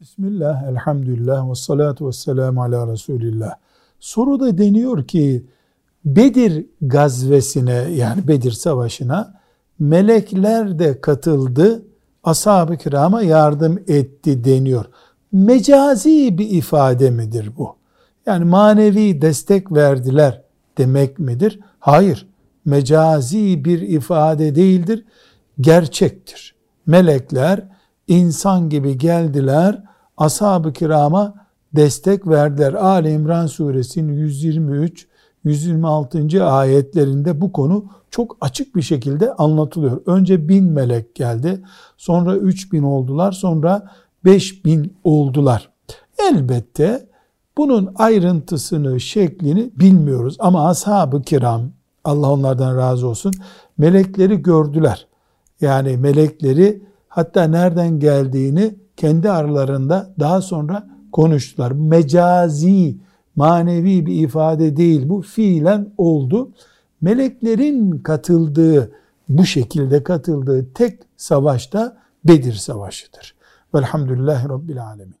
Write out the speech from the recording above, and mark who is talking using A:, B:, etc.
A: Bismillah, elhamdülillah ve salatu ve selamu ala Resulillah. Soruda deniyor ki Bedir gazvesine yani Bedir savaşına melekler de katıldı, ashab-ı kirama yardım etti deniyor. Mecazi bir ifade midir bu? Yani manevi destek verdiler demek midir? Hayır, mecazi bir ifade değildir, gerçektir. Melekler insan gibi geldiler, ashab-ı kirama destek verdiler. Ali İmran suresinin 123 126. ayetlerinde bu konu çok açık bir şekilde anlatılıyor. Önce bin melek geldi, sonra üç bin oldular, sonra beş bin oldular. Elbette bunun ayrıntısını, şeklini bilmiyoruz ama ashab-ı kiram, Allah onlardan razı olsun, melekleri gördüler. Yani melekleri hatta nereden geldiğini kendi aralarında daha sonra konuştular. Mecazi, manevi bir ifade değil bu fiilen oldu. Meleklerin katıldığı, bu şekilde katıldığı tek savaşta Bedir Savaşı'dır. Velhamdülillahi Rabbil Alemin.